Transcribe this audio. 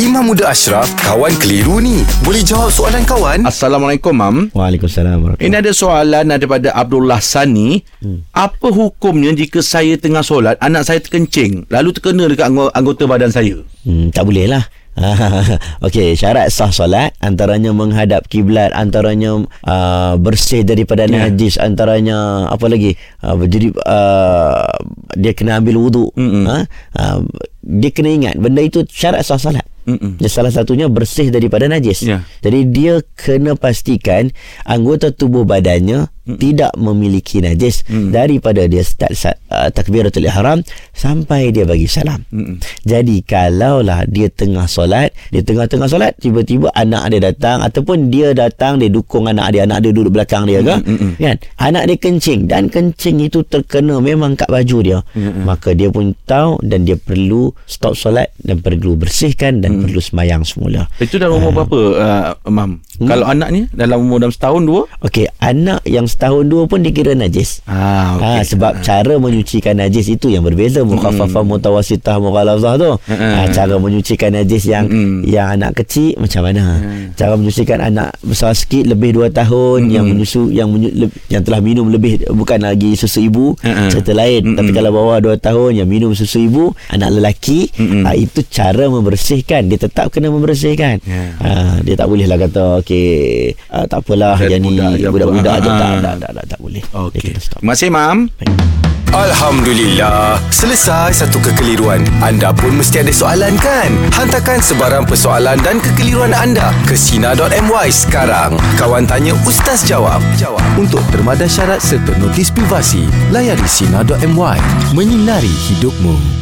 Imam Muda Ashraf, kawan keliru ni. Boleh jawab soalan kawan? Assalamualaikum, Mam. Waalaikumsalam warahmatullahi Ini ada soalan daripada Abdullah Sani. Hmm. Apa hukumnya jika saya tengah solat, anak saya terkencing, lalu terkena dekat anggo- anggota badan saya? Hmm, tak boleh lah. Okey, syarat sah solat antaranya menghadap kiblat, antaranya uh, bersih daripada Ya. najis, antaranya apa lagi? Uh, jadi uh, dia kena ambil wuduk. Mm-mm. Ha? Uh, dia kena ingat benda itu syarat sah solat. Mm-mm. Salah satunya bersih daripada najis. Ya. Jadi dia kena pastikan anggota tubuh badannya mm. tidak memiliki najis mm. daripada dia start uh, takbiratul ihram sampai dia bagi salam. Mm-mm. Jadi kalaulah dia tengah solat, dia tengah-tengah solat tiba-tiba anak dia datang ataupun dia datang dia dukung anak dia, anak dia duduk belakang dia ke? Mm-mm. Kan? Anak dia kencing dan kencing itu terkena memang kat baju dia. Mm-mm. Maka dia pun tahu dan dia perlu stop solat dan perlu bersihkan dan perlu semayang semula. Itu dalam umur berapa, uh, Mam? Hmm? Kalau anaknya dalam umur dalam setahun, dua? Okey, anak yang setahun dua pun dikira najis. Ah, Ha, sebab cara menyucikan najis itu yang berbeza mukhaffafah mutawasitah mughalazah tu. Ha, cara menyucikan najis yang Mm-mm. yang anak kecil macam mana? Cara menyucikan anak besar sikit lebih 2 tahun yang menyusu yang menyu, le, yang telah minum lebih bukan lagi susu ibu Mm-mm. cerita lain. Tapi kalau bawah 2 tahun yang minum susu ibu anak lelaki Mm-mm. ha, itu cara membersihkan dia tetap kena membersihkan. Ya. Ha, dia tak boleh lah kata okey uh, tak apalah yang ni budak budak-budak je tak ah. tak tak, tak, tak boleh. Stop. Terima kasih, Mam. Alhamdulillah. Selesai satu kekeliruan. Anda pun mesti ada soalan kan? Hantarkan sebarang persoalan dan kekeliruan anda ke Sina.my sekarang. Kawan tanya, Ustaz jawab. Jawab. Untuk termadah syarat serta notis privasi, layari Sina.my. Menyinari hidupmu.